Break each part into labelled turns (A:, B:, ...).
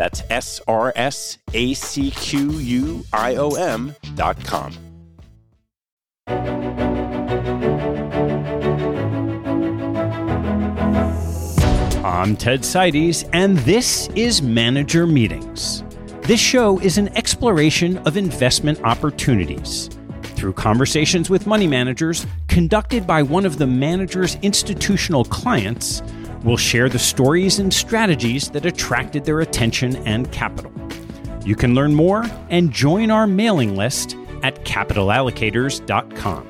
A: That's S R S A C Q U I O M dot com. I'm Ted Seides, and this is Manager Meetings. This show is an exploration of investment opportunities through conversations with money managers conducted by one of the manager's institutional clients. We'll share the stories and strategies that attracted their attention and capital. You can learn more and join our mailing list at capitalallocators.com.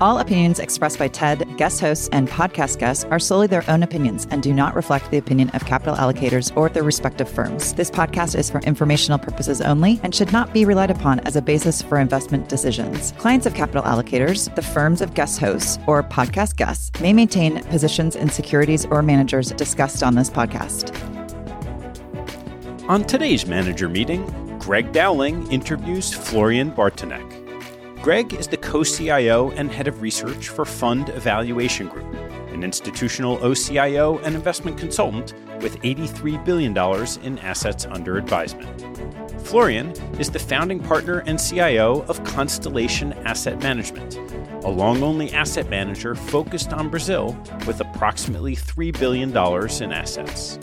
B: All opinions expressed by TED, guest hosts, and podcast guests are solely their own opinions and do not reflect the opinion of capital allocators or their respective firms. This podcast is for informational purposes only and should not be relied upon as a basis for investment decisions. Clients of capital allocators, the firms of guest hosts, or podcast guests may maintain positions in securities or managers discussed on this podcast.
A: On today's manager meeting, Greg Dowling interviews Florian Bartunek. Greg is the co CIO and head of research for Fund Evaluation Group, an institutional OCIO and investment consultant with $83 billion in assets under advisement. Florian is the founding partner and CIO of Constellation Asset Management, a long only asset manager focused on Brazil with approximately $3 billion in assets.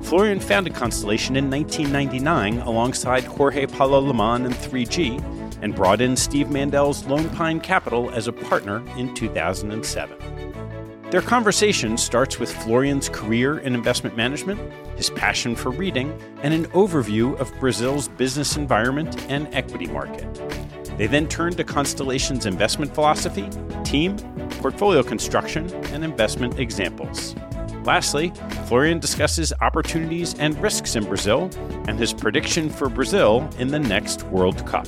A: Florian founded Constellation in 1999 alongside Jorge Paulo Lemann and 3G and brought in Steve Mandel's Lone Pine Capital as a partner in 2007. Their conversation starts with Florian's career in investment management, his passion for reading, and an overview of Brazil's business environment and equity market. They then turn to Constellation's investment philosophy, team, portfolio construction, and investment examples. Lastly, Florian discusses opportunities and risks in Brazil and his prediction for Brazil in the next World Cup.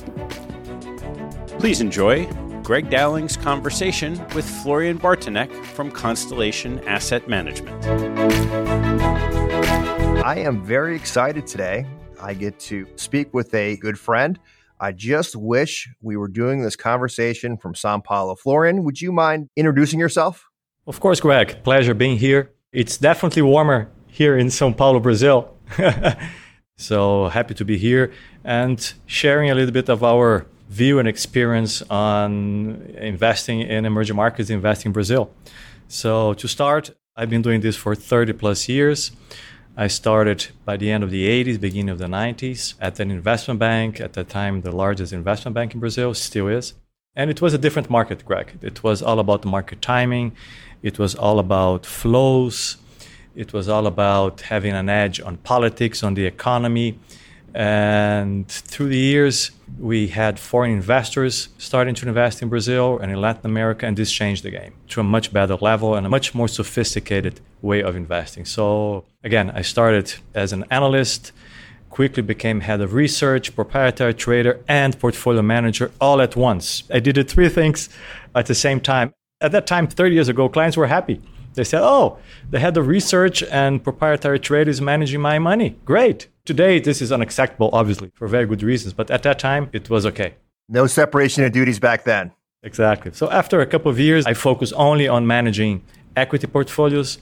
A: Please enjoy Greg Dowling's conversation with Florian Bartunek from Constellation Asset Management.
C: I am very excited today I get to speak with a good friend. I just wish we were doing this conversation from Sao Paulo. Florian, would you mind introducing yourself?
D: Of course, Greg. Pleasure being here. It's definitely warmer here in Sao Paulo, Brazil. so happy to be here and sharing a little bit of our view and experience on investing in emerging markets, investing in Brazil. So to start, I've been doing this for 30 plus years. I started by the end of the 80s, beginning of the 90s, at an investment bank, at the time the largest investment bank in Brazil, still is. And it was a different market, Greg. It was all about the market timing, it was all about flows, it was all about having an edge on politics, on the economy. And through the years, we had foreign investors starting to invest in Brazil and in Latin America, and this changed the game to a much better level and a much more sophisticated way of investing. So, again, I started as an analyst, quickly became head of research, proprietary trader, and portfolio manager all at once. I did the three things at the same time. At that time, 30 years ago, clients were happy. They said, Oh, the head of research and proprietary trade is managing my money. Great. Today, this is unacceptable, obviously, for very good reasons. But at that time, it was okay.
C: No separation of duties back then.
D: Exactly. So after a couple of years, I focused only on managing equity portfolios.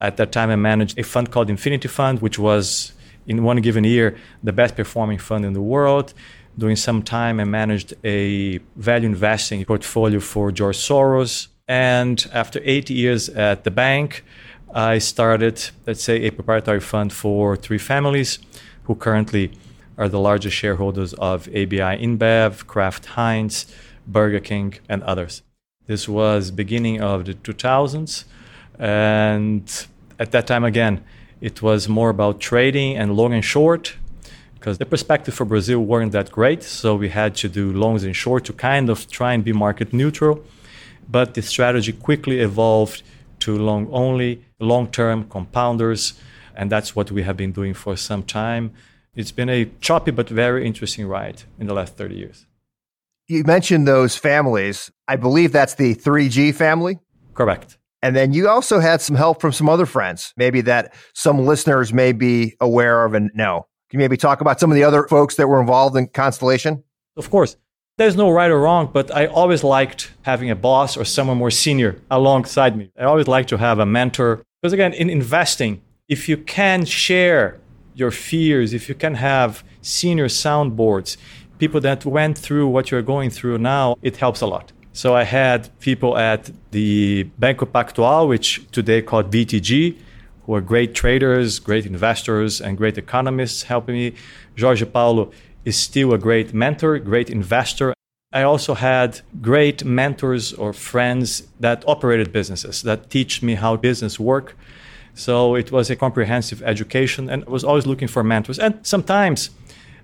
D: At that time, I managed a fund called Infinity Fund, which was, in one given year, the best performing fund in the world. During some time, I managed a value investing portfolio for George Soros. And after eight years at the bank, I started, let's say, a proprietary fund for three families who currently are the largest shareholders of ABI InBev, Kraft Heinz, Burger King, and others. This was beginning of the 2000s, and at that time again, it was more about trading and long and short because the perspective for Brazil weren't that great, so we had to do longs and short to kind of try and be market neutral. But the strategy quickly evolved to long only, long term compounders, and that's what we have been doing for some time. It's been a choppy but very interesting ride in the last 30 years.
C: You mentioned those families. I believe that's the 3G family.
D: Correct.
C: And then you also had some help from some other friends, maybe that some listeners may be aware of and know. Can you maybe talk about some of the other folks that were involved in Constellation?
D: Of course. There's no right or wrong, but I always liked having a boss or someone more senior alongside me. I always like to have a mentor. Because again, in investing, if you can share your fears, if you can have senior soundboards, people that went through what you're going through now, it helps a lot. So I had people at the Banco Pactual, which today called BTG, who are great traders, great investors, and great economists helping me. Jorge Paulo is still a great mentor, great investor. I also had great mentors or friends that operated businesses that teach me how business work. So it was a comprehensive education and I was always looking for mentors. And sometimes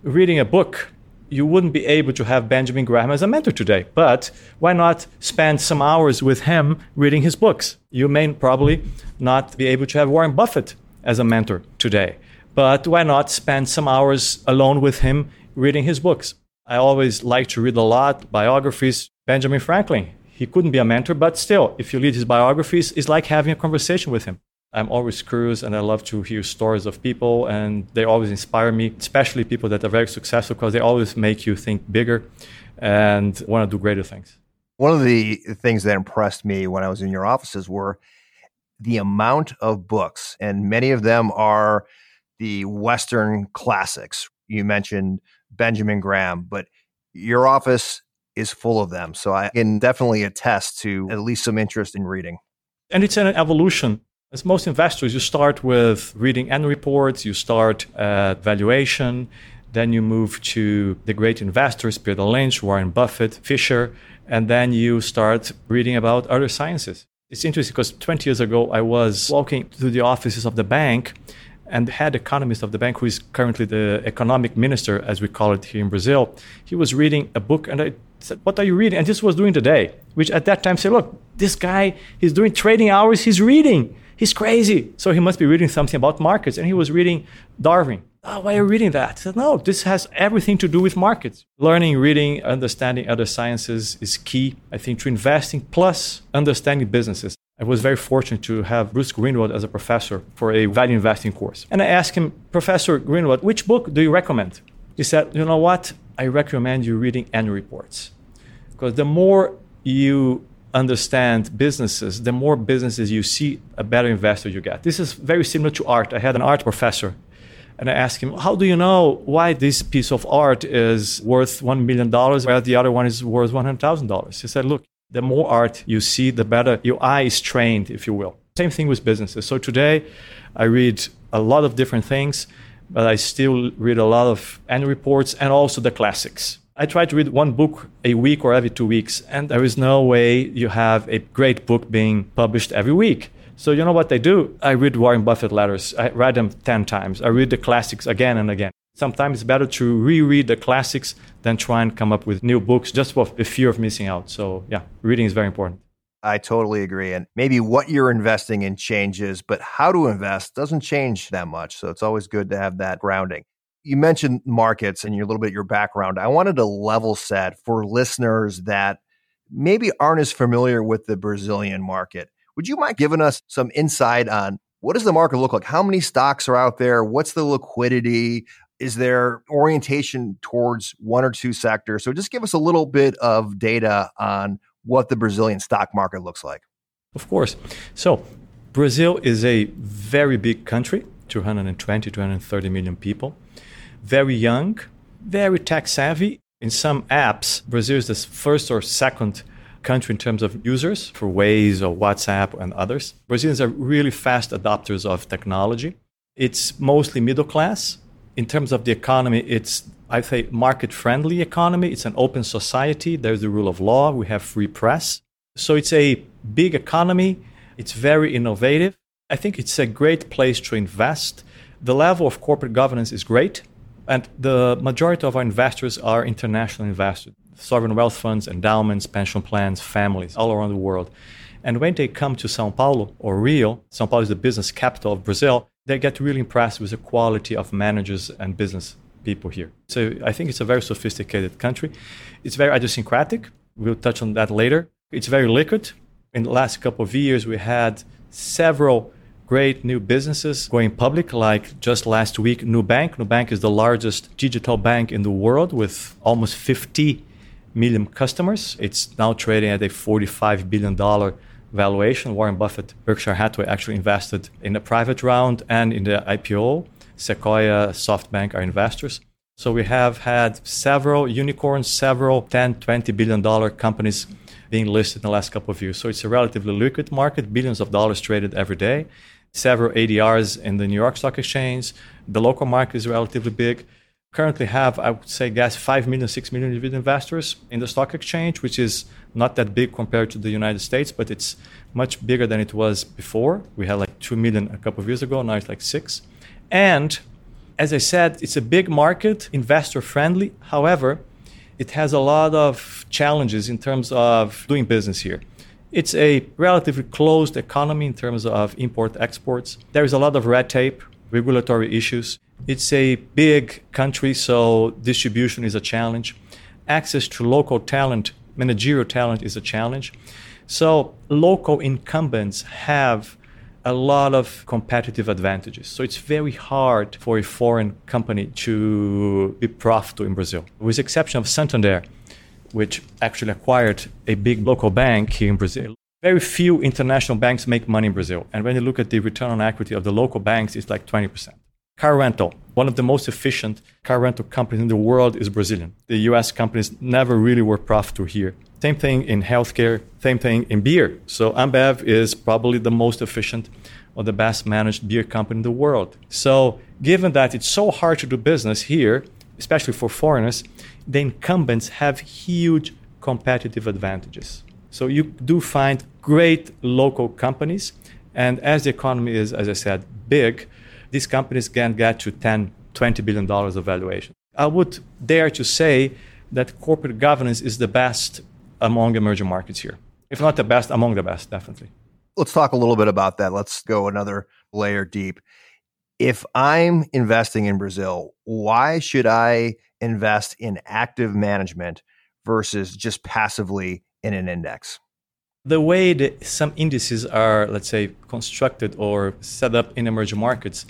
D: reading a book, you wouldn't be able to have Benjamin Graham as a mentor today. But why not spend some hours with him reading his books? You may probably not be able to have Warren Buffett as a mentor today. But why not spend some hours alone with him reading his books. I always like to read a lot biographies. Benjamin Franklin, he couldn't be a mentor, but still, if you read his biographies, it's like having a conversation with him. I'm always curious and I love to hear stories of people, and they always inspire me, especially people that are very successful because they always make you think bigger and want to do greater things.
C: One of the things that impressed me when I was in your offices were the amount of books, and many of them are the Western classics. You mentioned Benjamin Graham, but your office is full of them. So I can definitely attest to at least some interest in reading.
D: And it's an evolution. As most investors, you start with reading annual reports, you start at valuation, then you move to the great investors, Peter Lynch, Warren Buffett, Fisher, and then you start reading about other sciences. It's interesting because 20 years ago, I was walking through the offices of the bank and the head economist of the bank, who is currently the economic minister, as we call it here in Brazil, he was reading a book, and I said, "What are you reading?" And this was during the day, which at that time said, "Look, this guy, he's doing trading hours, he's reading, he's crazy, so he must be reading something about markets." And he was reading Darwin. Oh, why are you reading that? I said, no, this has everything to do with markets. Learning, reading, understanding other sciences is key, I think, to investing, plus understanding businesses. I was very fortunate to have Bruce Greenwald as a professor for a value investing course. And I asked him, Professor Greenwald, which book do you recommend? He said, You know what? I recommend you reading annual reports. Because the more you understand businesses, the more businesses you see, a better investor you get. This is very similar to art. I had an art professor and I asked him, How do you know why this piece of art is worth $1 million while the other one is worth $100,000? He said, Look, the more art you see, the better your eye is trained, if you will. Same thing with businesses. So today, I read a lot of different things, but I still read a lot of annual reports and also the classics. I try to read one book a week or every two weeks, and there is no way you have a great book being published every week. So you know what I do? I read Warren Buffett letters. I read them 10 times. I read the classics again and again. Sometimes it's better to reread the classics than try and come up with new books just for the fear of missing out. So, yeah, reading is very important.
C: I totally agree. And maybe what you're investing in changes, but how to invest doesn't change that much. So it's always good to have that grounding. You mentioned markets and a little bit your background. I wanted to level set for listeners that maybe aren't as familiar with the Brazilian market. Would you mind giving us some insight on what does the market look like? How many stocks are out there? What's the liquidity? Is there orientation towards one or two sectors? So just give us a little bit of data on what the Brazilian stock market looks like.
D: Of course. So Brazil is a very big country, 220, 230 million people, very young, very tech savvy. In some apps, Brazil is the first or second country in terms of users for Waze or WhatsApp and others. Brazilians are really fast adopters of technology. It's mostly middle class, in terms of the economy, it's I say market friendly economy. It's an open society. There's the rule of law. We have free press. So it's a big economy. It's very innovative. I think it's a great place to invest. The level of corporate governance is great. And the majority of our investors are international investors, sovereign wealth funds, endowments, pension plans, families all around the world. And when they come to Sao Paulo or Rio, Sao Paulo is the business capital of Brazil, they get really impressed with the quality of managers and business people here. So I think it's a very sophisticated country. It's very idiosyncratic. We'll touch on that later. It's very liquid. In the last couple of years, we had several great new businesses going public, like just last week, Nubank. Nubank is the largest digital bank in the world with almost 50 million customers. It's now trading at a $45 billion valuation. Warren Buffett, Berkshire Hathaway actually invested in the private round and in the IPO. Sequoia, SoftBank are investors. So we have had several unicorns, several 10, 20 billion dollar companies being listed in the last couple of years. So it's a relatively liquid market, billions of dollars traded every day, several ADRs in the New York Stock Exchange. The local market is relatively big currently have, I would say, guess 5 million, 6 million individual investors in the stock exchange, which is not that big compared to the United States, but it's much bigger than it was before. We had like 2 million a couple of years ago, now it's like 6. And as I said, it's a big market, investor friendly. However, it has a lot of challenges in terms of doing business here. It's a relatively closed economy in terms of import exports. There is a lot of red tape, regulatory issues. It's a big country, so distribution is a challenge. Access to local talent, managerial talent, is a challenge. So, local incumbents have a lot of competitive advantages. So, it's very hard for a foreign company to be profitable in Brazil. With the exception of Santander, which actually acquired a big local bank here in Brazil. Very few international banks make money in Brazil. And when you look at the return on equity of the local banks, it's like 20%. Car rental, one of the most efficient car rental companies in the world is Brazilian. The US companies never really were profitable here. Same thing in healthcare, same thing in beer. So Ambev is probably the most efficient or the best managed beer company in the world. So given that it's so hard to do business here, especially for foreigners, the incumbents have huge competitive advantages. So you do find great local companies. And as the economy is, as I said, big, these companies can get to 10, 20 billion dollars of valuation. I would dare to say that corporate governance is the best among emerging markets here. If not the best, among the best, definitely.
C: Let's talk a little bit about that. Let's go another layer deep. If I'm investing in Brazil, why should I invest in active management versus just passively in an index?
D: The way that some indices are, let's say, constructed or set up in emerging markets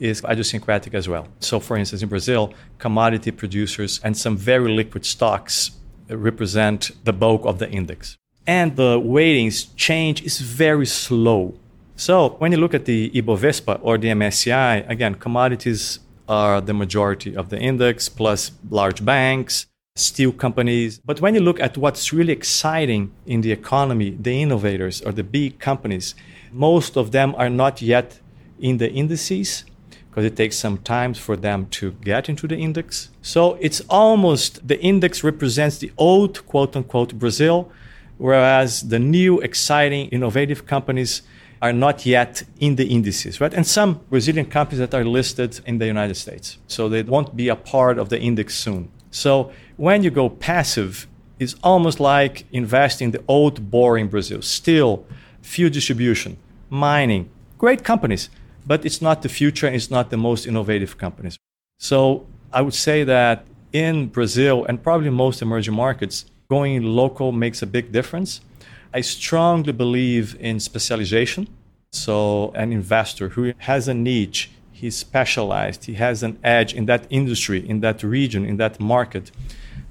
D: is idiosyncratic as well. So, for instance, in Brazil, commodity producers and some very liquid stocks represent the bulk of the index. And the weightings change is very slow. So, when you look at the Ibovespa or the MSCI, again, commodities are the majority of the index, plus large banks, steel companies. But when you look at what's really exciting in the economy, the innovators or the big companies, most of them are not yet in the indices because it takes some time for them to get into the index. So it's almost the index represents the old quote unquote Brazil, whereas the new, exciting, innovative companies are not yet in the indices, right? And some Brazilian companies that are listed in the United States. So they won't be a part of the index soon. So when you go passive, it's almost like investing the old boring Brazil. Still, fuel distribution, mining, great companies, but it's not the future it's not the most innovative companies. So I would say that in Brazil and probably most emerging markets, going local makes a big difference. I strongly believe in specialization. So an investor who has a niche, he's specialized, he has an edge in that industry, in that region, in that market.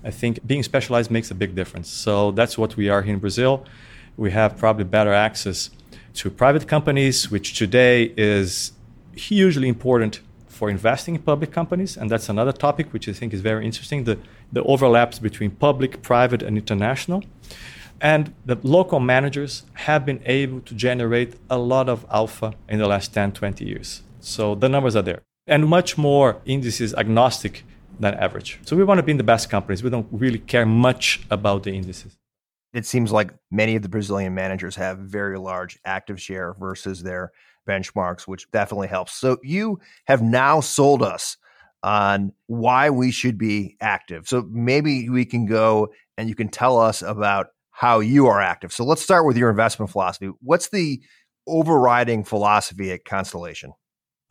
D: I think being specialized makes a big difference. So that's what we are here in Brazil. We have probably better access to private companies, which today is hugely important for investing in public companies. And that's another topic which I think is very interesting the, the overlaps between public, private, and international. And the local managers have been able to generate a lot of alpha in the last 10, 20 years. So the numbers are there. And much more indices agnostic than average. So we want to be in the best companies. We don't really care much about the indices
C: it seems like many of the Brazilian managers have very large active share versus their benchmarks, which definitely helps. So you have now sold us on why we should be active. So maybe we can go and you can tell us about how you are active. So let's start with your investment philosophy. What's the overriding philosophy at Constellation?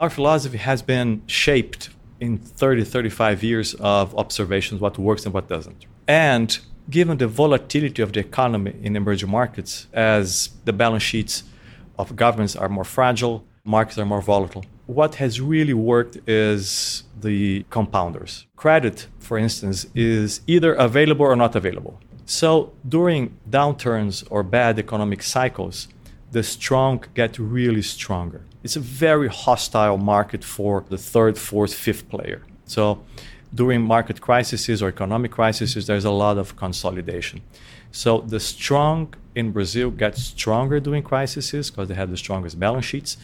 D: Our philosophy has been shaped in 30, 35 years of observations what works and what doesn't. And given the volatility of the economy in emerging markets, as the balance sheets of governments are more fragile, markets are more volatile. What has really worked is the compounders. Credit, for instance, is either available or not available. So during downturns or bad economic cycles, the strong get really stronger. It's a very hostile market for the third, fourth, fifth player. So during market crises or economic crises, there's a lot of consolidation. So the strong in Brazil get stronger during crises because they have the strongest balance sheets.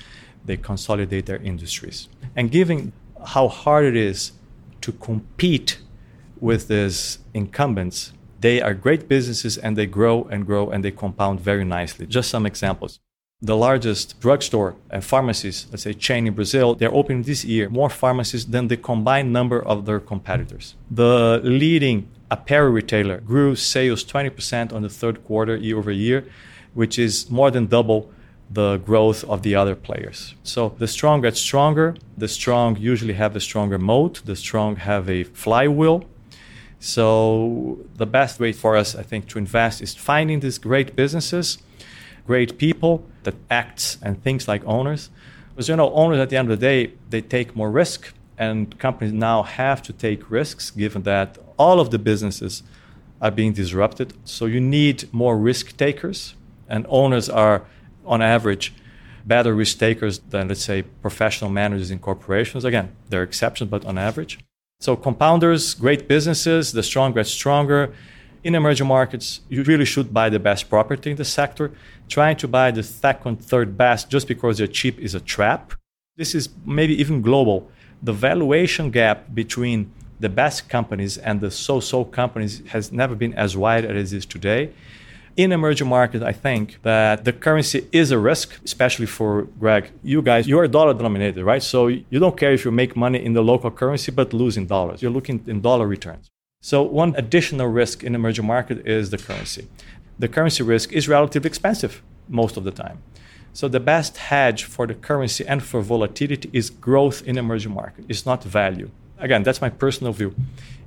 D: They consolidate their industries. And given how hard it is to compete with these incumbents, they are great businesses and they grow and grow and they compound very nicely. Just some examples the largest drugstore and pharmacies, let's say chain in Brazil, they're opening this year more pharmacies than the combined number of their competitors. The leading apparel retailer grew sales 20% on the third quarter year over year, which is more than double the growth of the other players. So the strong get stronger. The strong usually have a stronger moat. The strong have a flywheel. So the best way for us, I think, to invest is finding these great businesses great people that acts and thinks like owners. Because you know, owners at the end of the day, they take more risk, and companies now have to take risks given that all of the businesses are being disrupted. So you need more risk takers, and owners are, on average, better risk takers than, let's say, professional managers in corporations. Again, there are exceptions, but on average. So compounders, great businesses, the strong get stronger in emerging markets, you really should buy the best property in the sector. Trying to buy the second, third best just because they're cheap is a trap. This is maybe even global. The valuation gap between the best companies and the so so companies has never been as wide as it is today. In emerging markets, I think that the currency is a risk, especially for Greg. You guys, you are dollar denominated, right? So you don't care if you make money in the local currency but lose in dollars. You're looking in dollar returns. So one additional risk in emerging market is the currency. The currency risk is relatively expensive most of the time. So the best hedge for the currency and for volatility is growth in emerging market. It's not value. Again, that's my personal view.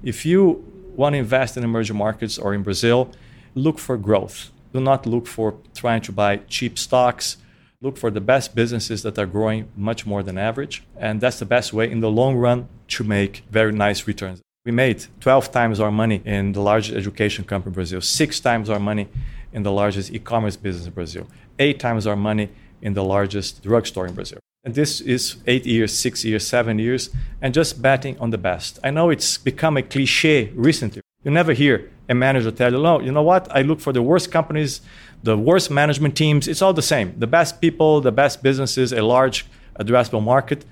D: If you want to invest in emerging markets or in Brazil, look for growth. Do not look for trying to buy cheap stocks. Look for the best businesses that are growing much more than average. And that's the best way in the long run to make very nice returns. We made 12 times our money in the largest education company in Brazil, six times our money in the largest e commerce business in Brazil, eight times our money in the largest drugstore in Brazil. And this is eight years, six years, seven years, and just betting on the best. I know it's become a cliche recently. You never hear a manager tell you, no, you know what? I look for the worst companies, the worst management teams. It's all the same. The best people, the best businesses, a large addressable market.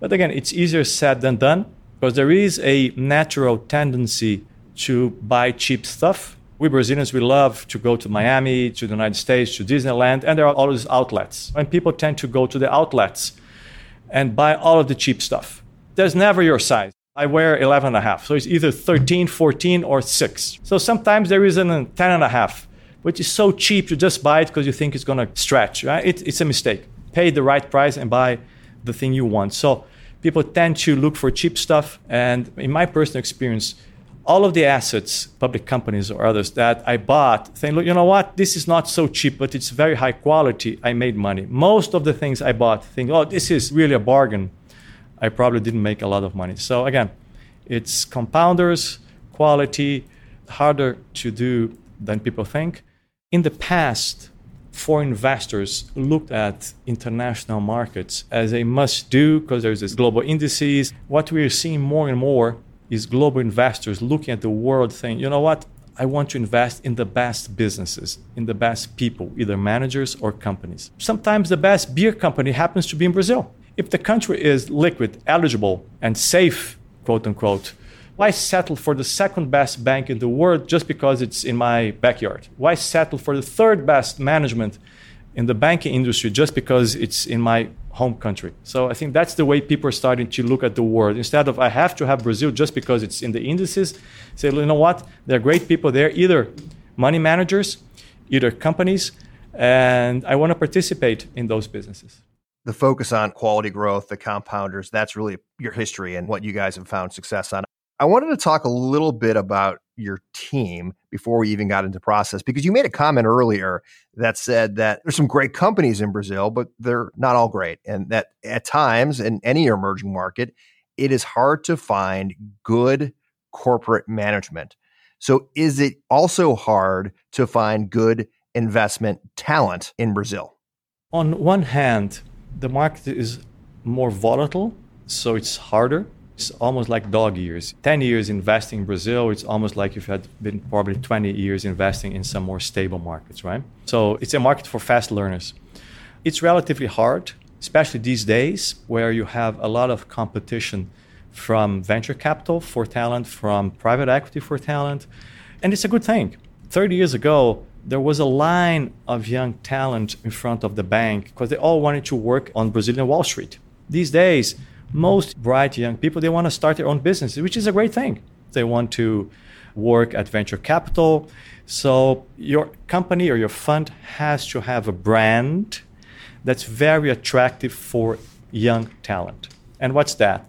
D: But again, it's easier said than done because there is a natural tendency to buy cheap stuff. We Brazilians, we love to go to Miami, to the United States, to Disneyland, and there are all these outlets. And people tend to go to the outlets and buy all of the cheap stuff. There's never your size. I wear 11 and a half, so it's either 13, 14, or 6. So sometimes there is a uh, 10 and a half, which is so cheap you just buy it because you think it's going to stretch. Right? It, it's a mistake. Pay the right price and buy the thing you want. So people tend to look for cheap stuff. And in my personal experience, all of the assets, public companies or others that I bought, saying, look, you know what, this is not so cheap, but it's very high quality. I made money. Most of the things I bought, think, oh, this is really a bargain. I probably didn't make a lot of money. So again, it's compounders, quality, harder to do than people think. In the past, foreign investors looked at international markets as a must do because there's this global indices. What we are seeing more and more is global investors looking at the world saying, you know what? I want to invest in the best businesses, in the best people, either managers or companies. Sometimes the best beer company happens to be in Brazil. If the country is liquid, eligible, and safe, quote unquote, why settle for the second best bank in the world just because it's in my backyard? Why settle for the third best management in the banking industry just because it's in my home country? So I think that's the way people are starting to look at the world. Instead of I have to have Brazil just because it's in the indices, say, you know what? There are great people there, either money managers, either companies, and I want to participate in those businesses
C: the focus on quality growth, the compounders, that's really your history and what you guys have found success on. I wanted to talk a little bit about your team before we even got into process because you made a comment earlier that said that there's some great companies in Brazil, but they're not all great. And that at times in any emerging market, it is hard to find good corporate management. So is it also hard to find good investment talent in Brazil?
D: On one hand, the market is more volatile, so it's harder it's almost like dog years. 10 years investing in Brazil, it's almost like you've had been probably 20 years investing in some more stable markets, right? So it's a market for fast learners. It's relatively hard, especially these days where you have a lot of competition from venture capital for talent, from private equity for talent. And it's a good thing. 30 years ago, there was a line of young talent in front of the bank because they all wanted to work on Brazilian Wall Street. These days, most bright young people they want to start their own businesses which is a great thing. They want to work at venture capital. So your company or your fund has to have a brand that's very attractive for young talent. And what's that?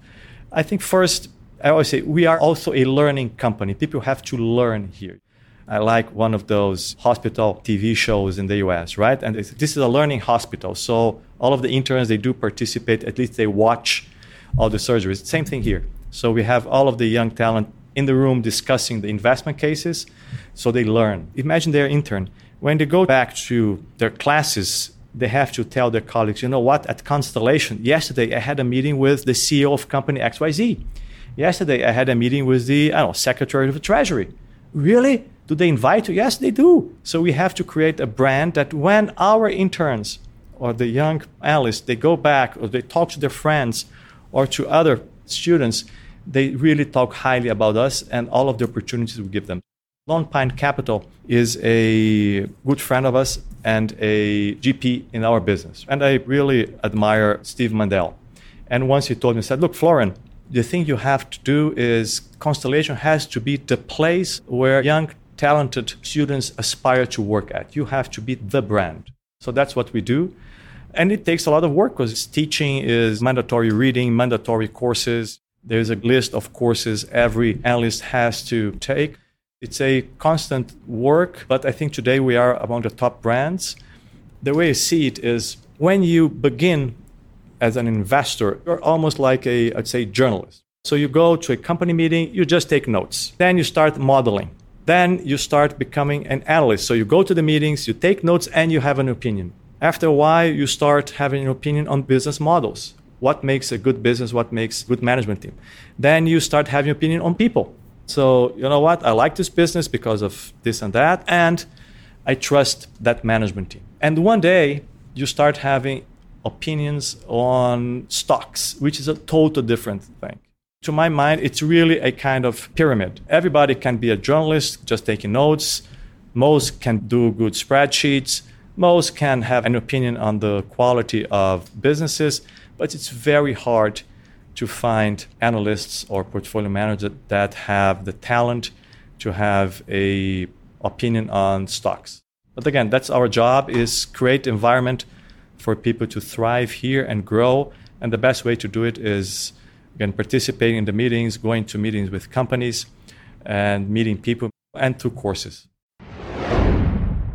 D: I think first i always say we are also a learning company. People have to learn here. I like one of those hospital TV shows in the US, right? And this is a learning hospital. So all of the interns, they do participate, at least they watch all the surgeries. Same thing here. So we have all of the young talent in the room discussing the investment cases so they learn. Imagine their intern. When they go back to their classes, they have to tell their colleagues, you know what, at Constellation, yesterday I had a meeting with the CEO of company XYZ. Yesterday I had a meeting with the, I don't know, Secretary of the Treasury. Really? Do they invite you? Yes, they do. So we have to create a brand that when our interns or the young analysts, they go back or they talk to their friends or to other students, they really talk highly about us and all of the opportunities we give them. Lone Pine Capital is a good friend of us and a GP in our business. And I really admire Steve Mandel. And once he told me, he said, Look, Florian, the thing you have to do is Constellation has to be the place where young, talented students aspire to work at. You have to be the brand. So that's what we do. And it takes a lot of work because teaching is mandatory reading, mandatory courses. There's a list of courses every analyst has to take. It's a constant work, but I think today we are among the top brands. The way I see it is when you begin as an investor, you're almost like a, I'd say, journalist. So you go to a company meeting, you just take notes. Then you start modeling. Then you start becoming an analyst. So you go to the meetings, you take notes, and you have an opinion. After a while, you start having an opinion on business models. What makes a good business? What makes good management team? Then you start having opinion on people. So you know what? I like this business because of this and that, and I trust that management team. And one day you start having opinions on stocks, which is a total different thing. To my mind, it's really a kind of pyramid. Everybody can be a journalist, just taking notes. Most can do good spreadsheets. Most can have an opinion on the quality of businesses, but it's very hard to find analysts or portfolio managers that have the talent to have a opinion on stocks. But again, that's our job is create environment for people to thrive here and grow. And the best way to do it is again participating in the meetings, going to meetings with companies and meeting people and through courses.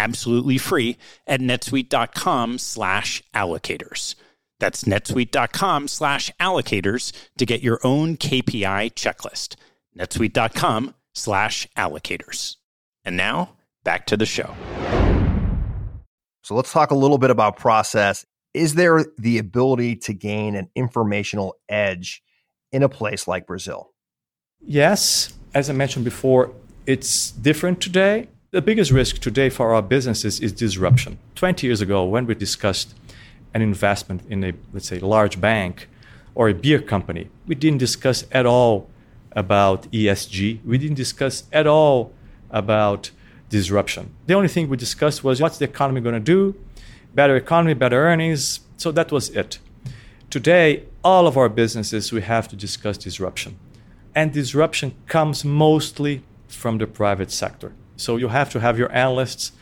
A: absolutely free at netsuite.com slash allocators. That's netsuite.com slash allocators to get your own KPI checklist. netsuite.com slash allocators. And now back to the show.
C: So let's talk a little bit about process. Is there the ability to gain an informational edge in a place like Brazil?
D: Yes. As I mentioned before, it's different today the biggest risk today for our businesses is disruption. 20 years ago, when we discussed an investment in a, let's say, large bank or a beer company, we didn't discuss at all about ESG. We didn't discuss at all about disruption. The only thing we discussed was what's the economy going to do? Better economy, better earnings. So that was it. Today, all of our businesses, we have to discuss disruption. And disruption comes mostly from the private sector. So you have to have your analysts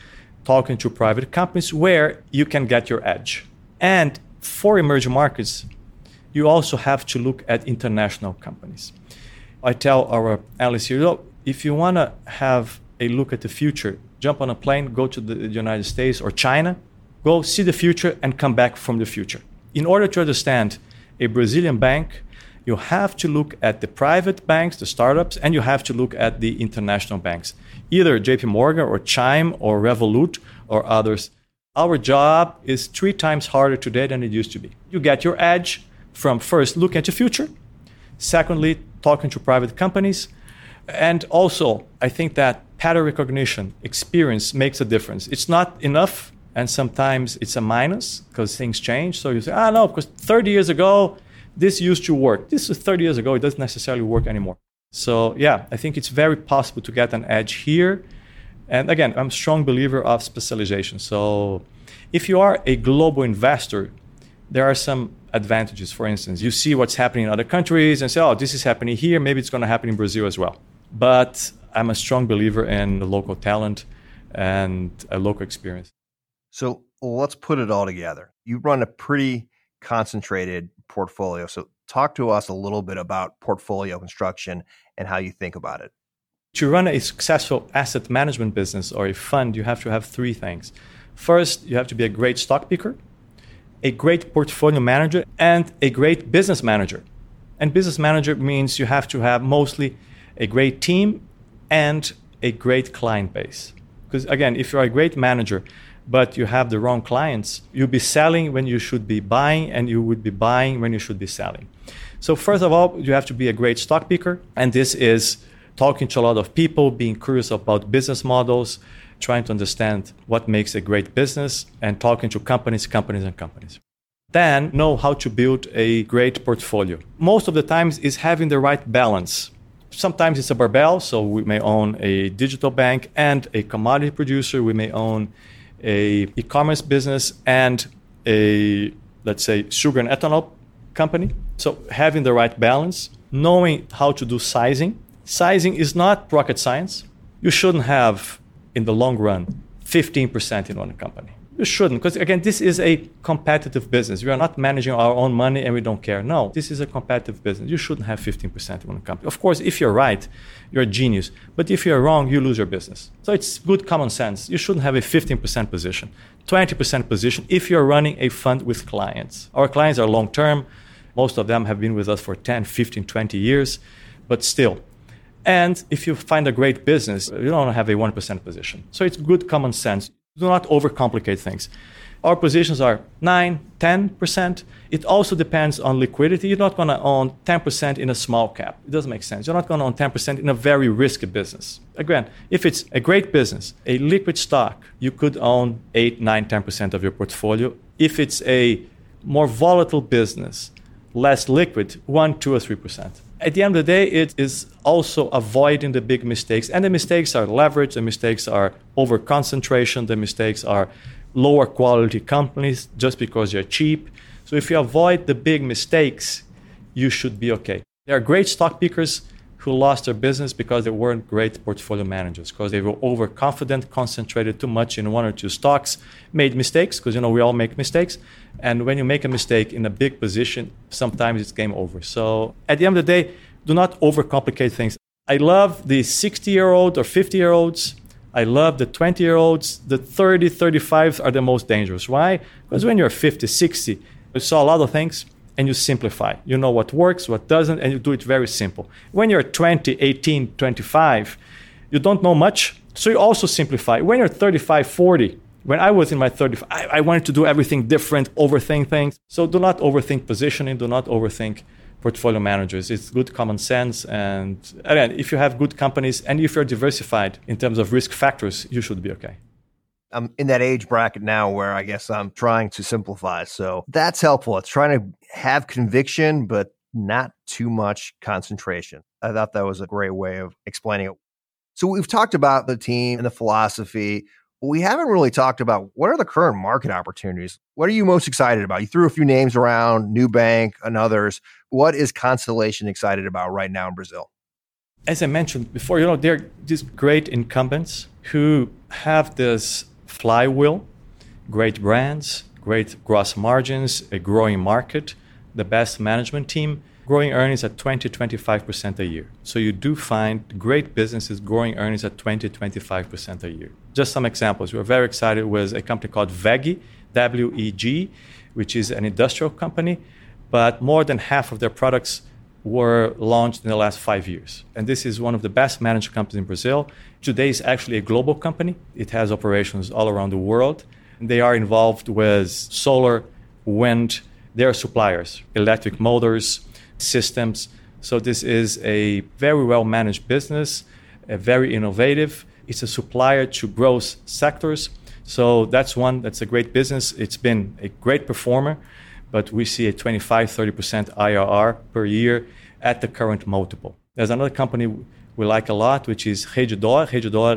D: talking to private companies where you can get your edge. And for emerging markets, you also have to look at international companies. I tell our analysts here, if you want to have a look at the future, jump on a plane, go to the United States or China, go see the future and come back from the future. In order to understand a Brazilian bank, you have to look at the private banks, the startups, and you have to look at the international banks either JP Morgan or Chime or Revolut or others. Our job is three times harder today than it used to be. You get your edge from first looking at the future, secondly, talking to private companies, and also I think that pattern recognition experience makes a difference. It's not enough, and sometimes it's a minus because things change. So you say, ah, no, because 30 years ago, this used to work. This is 30 years ago, it doesn't necessarily work anymore. So yeah, I think it's very possible to get an edge here. And again, I'm a strong believer of specialization. So if you are a global investor, there are some advantages. For instance, you see what's happening in other countries and say, oh, this is happening here. Maybe it's going to happen in Brazil as well. But I'm a strong believer in the local talent and a local experience.
C: So let's put it all together. You run a pretty concentrated portfolio. So talk to us a little bit about portfolio construction and how you think about it.
D: To run a successful asset management business or a fund, you have to have three things. First, you have to be a great stock picker, a great portfolio manager, and a great business manager. And business manager means you have to have mostly a great team and a great client base. Because again, if you're a great manager, but you have the wrong clients, you'll be selling when you should be buying, and you would be buying when you should be selling. So, first of all, you have to be a great stock picker, and this is talking to a lot of people, being curious about business models, trying to understand what makes a great business, and talking to companies, companies, and companies. Then know how to build a great portfolio. Most of the times is having the right balance. Sometimes it's a barbell, so we may own a digital bank and a commodity producer. We may own a e-commerce business and a let's say sugar and ethanol company. So having the right balance, knowing how to do sizing. Sizing is not rocket science. You shouldn't have in the long run 15% in one company. You shouldn't, because again, this is a competitive business. We are not managing our own money and we don't care. No, this is a competitive business. You shouldn't have 15% in one company. Of course, if you're right, you're a genius. But if you're wrong, you lose your business. So it's good common sense. You shouldn't have a 15% position, 20% position if you're running a fund with clients. Our clients are long term. Most of them have been with us for 10, 15, 20 years. But still, and if you find a great business, you don't have a 1% position. So it's good common sense. Do not overcomplicate things. Our positions are 9, 10%. It also depends on liquidity. You're not going to own 10% in a small cap. It doesn't make sense. You're not going to own 10% in a very risky business. Again, if it's a great business, a liquid stock, you could own 8, 9, 10% of your portfolio. If it's a more volatile business, less liquid, 1, 2, or 3% at the end of the day, it is also avoiding the big mistakes. And the mistakes are leverage, the mistakes are over concentration, the mistakes are lower quality companies just because they're cheap. So if you avoid the big mistakes, you should be okay. There are great stock pickers who lost their business because they weren't great portfolio managers, because they were overconfident, concentrated too much in one or two stocks, made mistakes, because you know we all make mistakes. And when you make a mistake in a big position, sometimes it's game over. So at the end of the day, do not overcomplicate things. I love the 60 year old or 50 year olds. I love the 20 year olds. The 30, 35s are the most dangerous. Why? Because when you're 50, 60, you saw a lot of things and you simplify. You know what works, what doesn't, and you do it very simple. When you're 20, 18, 25, you don't know much, so you also simplify. When you're 35, 40, when I was in my 30s, I, I, wanted to do everything different, overthink things. So do not overthink positioning, do not overthink portfolio managers. It's good common sense. And again, if you have good companies and if you're diversified in terms of risk factors, you should be okay.
C: I'm in that age bracket now where I guess I'm trying to simplify. So that's helpful. It's trying to have conviction, but not too much concentration. I thought that was a great way of explaining it. So we've talked about the team and the philosophy. We haven't really talked about what are the current market opportunities. What are you most excited about? You threw a few names around, Nubank and others. What is Constellation excited about right now in Brazil?
D: As I mentioned before, you know, they're these great incumbents who have this flywheel, great brands, great gross margins, a growing market, the best management team, growing earnings at 20 25% a year. So you do find great businesses growing earnings at 20 25% a year. Just some examples. We are very excited with a company called WEG, W E G, which is an industrial company, but more than half of their products were launched in the last five years. And this is one of the best managed companies in Brazil. Today is actually a global company. It has operations all around the world. They are involved with solar, wind. They are suppliers, electric motors, systems. So this is a very well managed business, a very innovative. It's a supplier to growth sectors. So that's one that's a great business. It's been a great performer, but we see a 25, 30% IRR per year at the current multiple. There's another company we like a lot, which is Rede D'Or.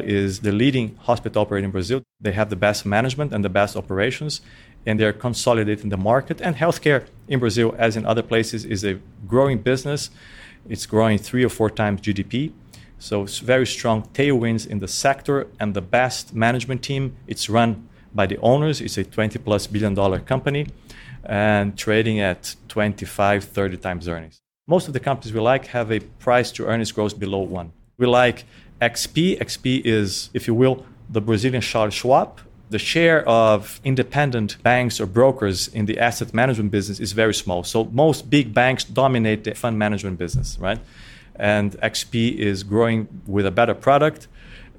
D: Is the leading hospital operator in Brazil. They have the best management and the best operations, and they're consolidating the market. And healthcare in Brazil, as in other places, is a growing business. It's growing three or four times GDP. So it's very strong tailwinds in the sector and the best management team. It's run by the owners. It's a 20 plus billion dollar company and trading at 25, 30 times earnings. Most of the companies we like have a price to earnings growth below one. We like XP. XP is, if you will, the Brazilian Charles Schwab. The share of independent banks or brokers in the asset management business is very small. So most big banks dominate the fund management business, right? And XP is growing with a better product,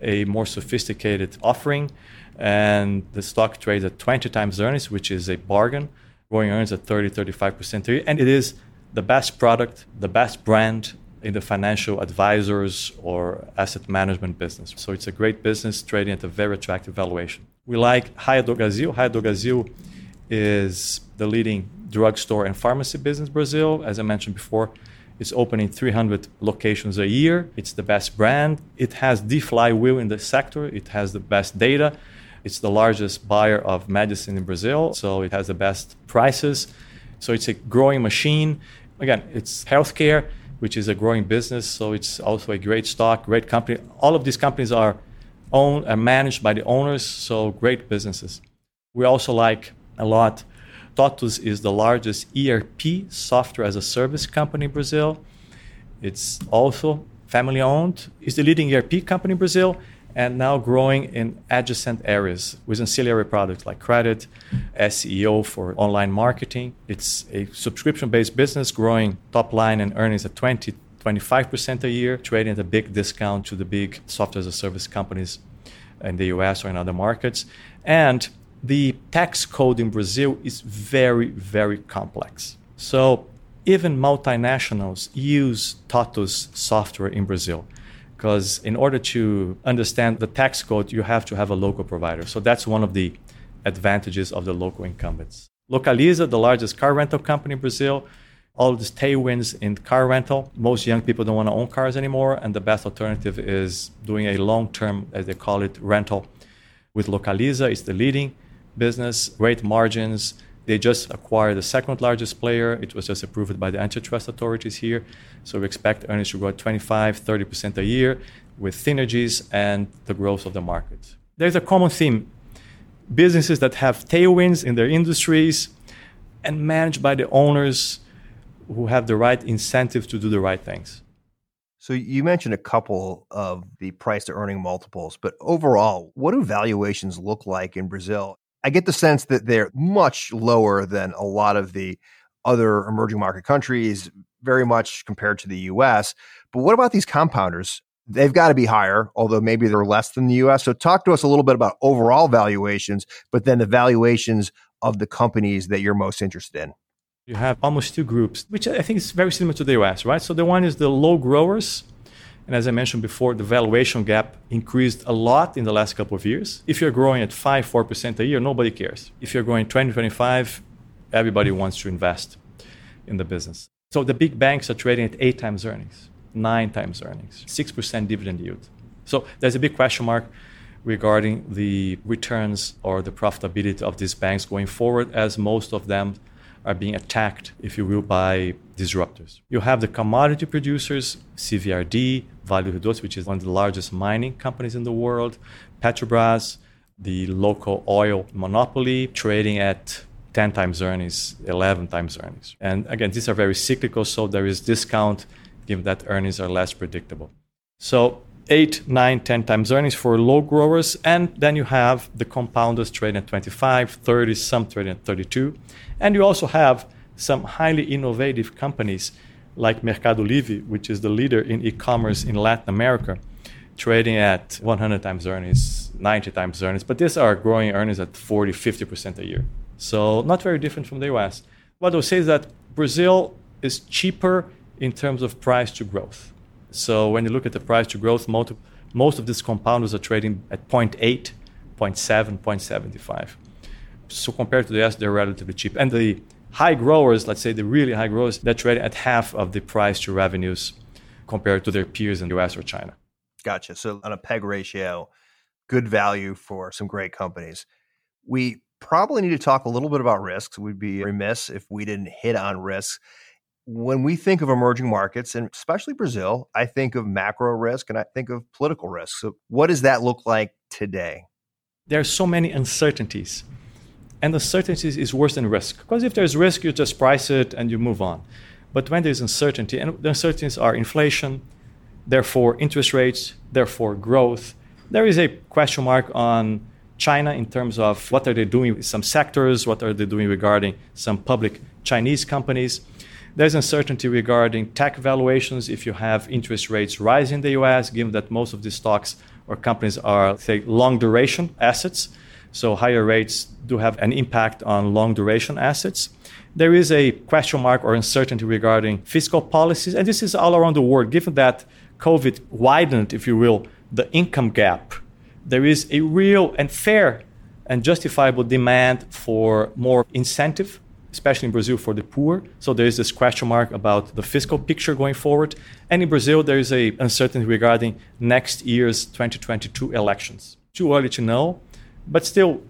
D: a more sophisticated offering. And the stock trades at 20 times earnings, which is a bargain, growing earnings at 30, 35% a year. And it is the best product, the best brand in the financial advisors or asset management business. So it's a great business trading at a very attractive valuation. We like Raia Drogasil. Raia Drogasil is the leading drugstore and pharmacy business in Brazil. As I mentioned before, it's opening 300 locations a year. It's the best brand. It has the flywheel in the sector. It has the best data. It's the largest buyer of medicine in Brazil, so it has the best prices. So it's a growing machine. Again, it's healthcare, which is a growing business, so it's also a great stock, great company. All of these companies are owned and managed by the owners, so great businesses. We also like a lot TOTVS is the largest ERP software as a service company in Brazil. It's also family owned. It's the leading ERP company in Brazil and now growing in adjacent areas with ancillary products like credit, SEO for online marketing. It's a subscription based business growing top line and earnings at 20, 25% a year, trading at a big discount to the big software as a service companies in the US or in other markets. And the tax code in Brazil is very, very complex. So even multinationals use TOTVS software in Brazil because in order to understand the tax code, you have to have a local provider. So that's one of the advantages of the local incumbents. Localiza, the largest car rental company in Brazil, all these tailwinds in car rental. Most young people don't want to own cars anymore, and the best alternative is doing a long term, as they call it, rental with Localiza. It's the leading business, great margins. They just acquired the second largest player. It was just approved by the antitrust authorities here. So we expect earnings to grow at 25, 30% a year with synergies and the growth of the market. There's a common theme businesses that have tailwinds in their industries and managed by the owners who have the right incentive to do the right things.
C: So you mentioned a couple of the price to earning multiples, but overall, what do valuations look like in Brazil? I get the sense that they're much lower than a lot of the other emerging market countries, very much compared to the US. But what about these compounders? They've got to be higher, although maybe they're less than the US. So talk to us a little bit about overall valuations, but then the valuations of the companies that you're most interested in.
D: You have almost two groups, which I think is very similar to the US, right? So the one is the low growers, and as I mentioned before, the valuation gap increased a lot in the last couple of years. If you're growing at 5 4% a year, nobody cares. If you're growing 20 25 everybody wants to invest in the business. So the big banks are trading at 8 times earnings, 9 times earnings, 6% dividend yield. So there's a big question mark regarding the returns or the profitability of these banks going forward, as most of them are being attacked, if you will, by disruptors. You have the commodity producers, CVRD, Vale do which is one of the largest mining companies in the world, Petrobras, the local oil monopoly, trading at 10 times earnings, 11 times earnings. And again, these are very cyclical, so there is discount given that earnings are less predictable. So 8, 9, 10 times earnings for low growers. And then you have the compounders trading at 25, 30, some trading at 32. And you also have some highly innovative companies like Mercado Livre, which is the leader in e-commerce in Latin America, trading at 100 times earnings, 90 times earnings. But these are growing earnings at 40, 50% a year. So not very different from the US. What I'll say is that Brazil is cheaper in terms of price to growth. So when you look at the price to growth, most of these compounders are trading at 0.8, 0.7, 0.75. So compared to the US, they're relatively cheap. And the high growers, let's say the really high growers, they're trading at half of the price to revenues compared to their peers in the US or China.
C: Gotcha. So on a PEG ratio, good value for some great companies. We probably need to talk a little bit about risks. We'd be remiss if we didn't hit on risks when we think of emerging markets, and especially Brazil, I think of macro risk and I think of political risk. So, what does that look like today?
D: There are so many uncertainties. And the uncertainties is worse than risk. Because if there's risk, you just price it and you move on. But when there's uncertainty, and the uncertainties are inflation, therefore interest rates, therefore growth, there is a question mark on China in terms of what are they doing with some sectors, what are they doing regarding some public Chinese companies. There's uncertainty regarding tech valuations if you have interest rates rising in the US, given that most of these stocks or companies are, say, long duration assets. So higher rates do have an impact on long duration assets. There is a question mark or uncertainty regarding fiscal policies, and this is all around the world, given that COVID widened, if you will, the income gap. There is a real and fair and justifiable demand for more incentive, especially in Brazil for the poor. So there is this question mark about the fiscal picture going forward. And in Brazil, there is a uncertainty regarding next year's 2022 elections. Too early to know, but still,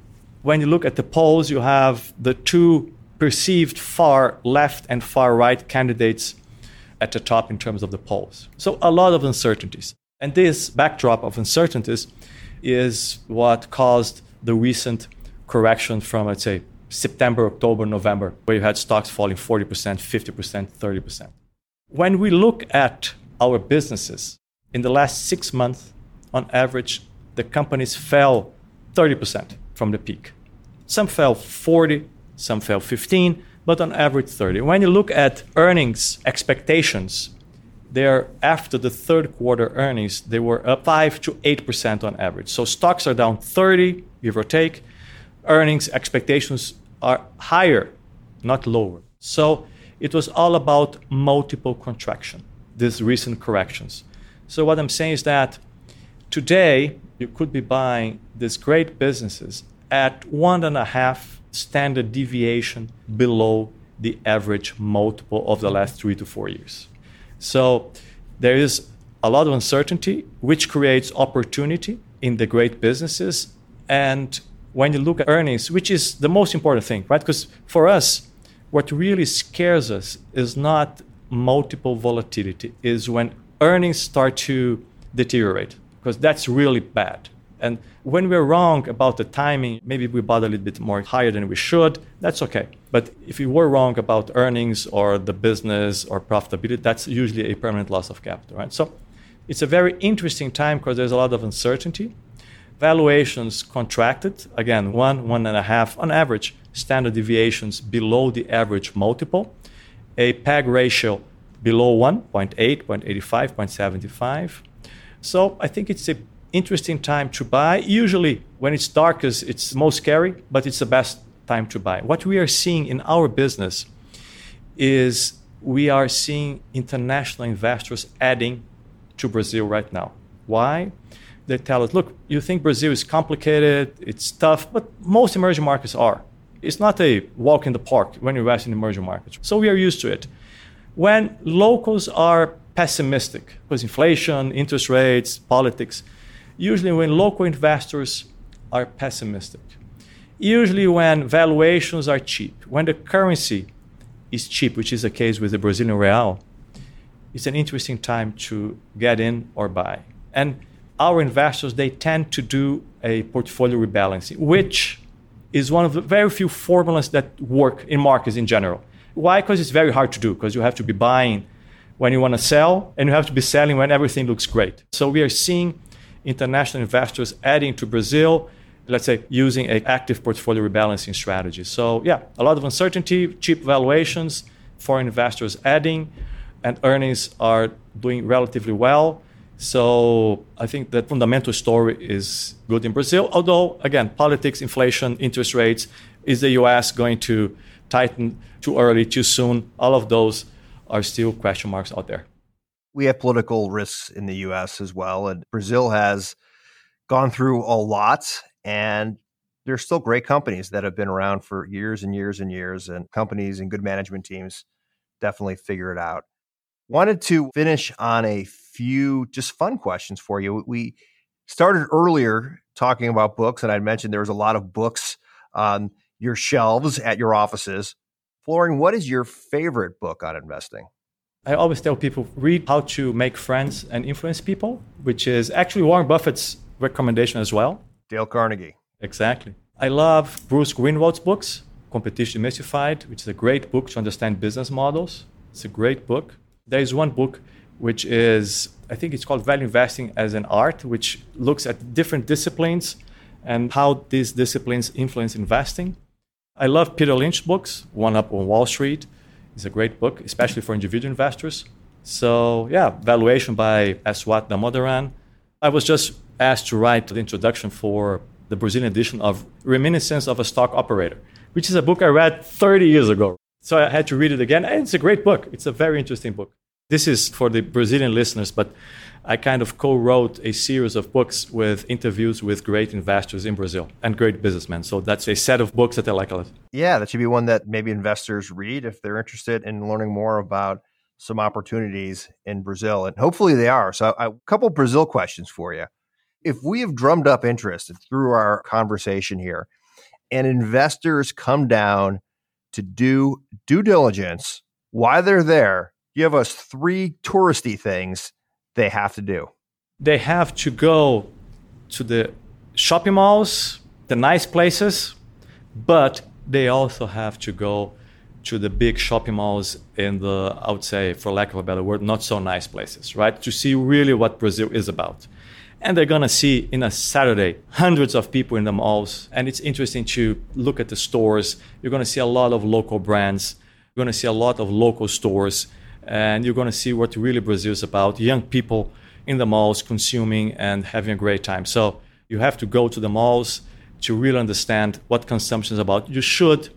D: when you look at the polls, you have the two perceived far left and far right candidates at the top in terms of the polls. So a lot of uncertainties. And this backdrop of uncertainties is what caused the recent correction from, let's say, September, October, November, where you had stocks falling 40%, 50%, 30%. When we look at our businesses, in the last six months, on average, the companies fell 30% from the peak. Some fell 40, some fell 15, but on average 30. When you look at earnings expectations, they're after the third quarter earnings, they were up 5 to 8% on average. So stocks are down 30, give or take. Earnings expectations are higher, not lower. So it was all about multiple contraction, these recent corrections. So what I'm saying is that today you could be buying these great businesses at one and a half standard deviation below the average multiple of the last three to four years. So there is a lot of uncertainty, which creates opportunity in the great businesses. And when you look at earnings, which is the most important thing, right? Because for us, what really scares us is not multiple volatility, is when earnings start to deteriorate, because that's really bad. And when we're wrong about the timing, maybe we bought a little bit more higher than we should, that's okay. But if we were wrong about earnings or the business or profitability, that's usually a permanent loss of capital, right? So it's a very interesting time because there's a lot of uncertainty. Valuations contracted, again, one, one and a half on average, standard deviations below the average multiple. A PEG ratio below 1, 0.8, 0.85, 0.75. So I think it's a interesting time to buy. Usually, when it's darkest, it's most scary, but it's the best time to buy. What we are seeing in our business is we are seeing international investors adding to Brazil right now. Why? They tell us, look, you think Brazil is complicated, it's tough, but most emerging markets are. It's not a walk in the park when you invest in emerging markets. So we are used to it. When locals are pessimistic, because inflation, interest rates, politics, usually when local investors are pessimistic, usually when valuations are cheap, when the currency is cheap, which is the case with the Brazilian real, it's an interesting time to get in or buy. And our investors, they tend to do a portfolio rebalancing, which is one of the very few formulas that work in markets in general. Why? Because it's very hard to do, because you have to be buying when you want to sell, and you have to be selling when everything looks great. So we are seeing international investors adding to Brazil, let's say using an active portfolio rebalancing strategy. So, yeah, a lot of uncertainty, cheap valuations, foreign investors adding, and earnings are doing relatively well. So I think the fundamental story is good in Brazil. Although, again, politics, inflation, interest rates, is the US going to tighten too early, too soon? All of those are still question marks out there
C: we have political risks in the US as well. And Brazil has gone through a lot and there's still great companies that have been around for years and years and years, and companies and good management teams definitely figure it out. Wanted to finish on a few just fun questions for you. We started earlier talking about books, and I mentioned there was a lot of books on your shelves at your offices. Florian, what is your favorite book on investing?
D: I always tell people read How to Make Friends and Influence People, which is actually Warren Buffett's recommendation as well.
C: Dale Carnegie.
D: Exactly. I love Bruce Greenwald's books, Competition Demystified, which is a great book to understand business models. It's a great book. There is one book which is, I think it's called Value Investing as an Art, which looks at different disciplines and how these disciplines influence investing. I love Peter Lynch books, One Up on Wall Street, it's a great book, especially for individual investors. So yeah, valuation by Aswath Damodaran. I was just asked to write the introduction for the Brazilian edition of Reminiscence of a Stock Operator, which is a book I read 30 years ago. So I had to read it again. And it's a great book. It's a very interesting book. This is for the Brazilian listeners, but I kind of co wrote a series of books with interviews with great investors in Brazil and great businessmen. So that's a set of books that I like a lot.
C: Yeah, that should be one that maybe investors read if they're interested in learning more about some opportunities in Brazil. And hopefully they are. So, a couple Brazil questions for you. If we have drummed up interest through our conversation here and investors come down to do due diligence why they're there, give us three touristy things they have to do?
D: They have to go to the shopping malls, the nice places, but they also have to go to the big shopping malls in the, I would say, for lack of a better word, not so nice places, right? To see really what Brazil is about. And they're gonna see in a Saturday hundreds of people in the malls. And it's interesting to look at the stores. You're gonna see a lot of local brands. You're gonna see a lot of local stores and you're going to see what really Brazil is about young people in the malls consuming and having a great time. So you have to go to the malls to really understand what consumption is about. You should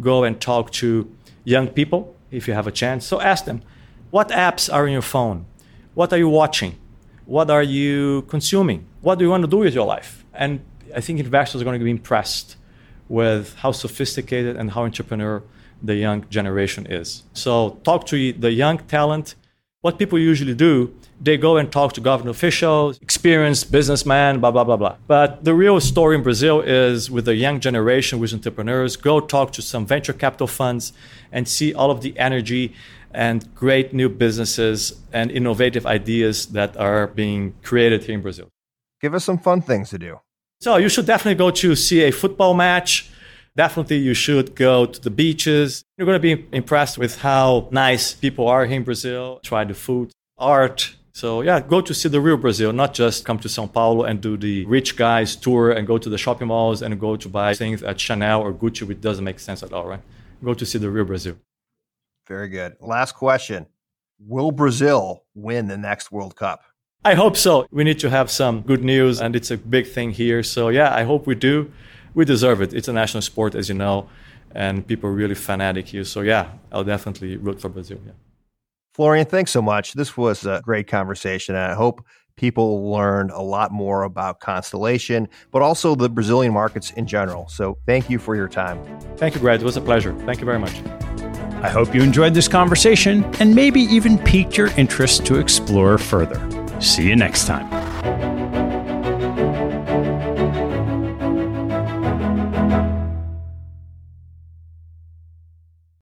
D: go and talk to young people if you have a chance. So ask them, what apps are in your phone? What are you watching? What are you consuming? What do you want to do with your life? And I think investors are going to be impressed with how sophisticated and how entrepreneurial the young generation is. So talk to the young talent. What people usually do, they go and talk to government officials, experienced businessmen, blah, blah, blah, blah. But the real story in Brazil is with the young generation, with entrepreneurs, go talk to some venture capital funds and see all of the energy and great new businesses and innovative ideas that are being created here in Brazil.
C: Give us some fun things to do.
D: So you should definitely go to see a football match definitely you should go to the beaches. You're going to be impressed with how nice people are here in Brazil. Try the food, art. So yeah, go to see the real Brazil, not just come to São Paulo and do the rich guys tour and go to the shopping malls and go to buy things at Chanel or Gucci, which doesn't make sense at all, right? Go to see the real Brazil.
C: Very good. Last question. Will Brazil win the next World Cup?
D: I hope so. We need to have some good news, and it's a big thing here. So, yeah, I hope we do we deserve it. It's a national sport, as you know, and people are really fanatic here. So yeah, I'll definitely root for Brazil. Yeah.
C: Florian, thanks so much. This was a great conversation, and I hope people learned a lot more about Constellation, but also the Brazilian markets in general. So thank you for your time.
D: Thank you, Greg. It was a pleasure. Thank you very much.
A: I hope you enjoyed this conversation and maybe even piqued your interest to explore further. See you next time.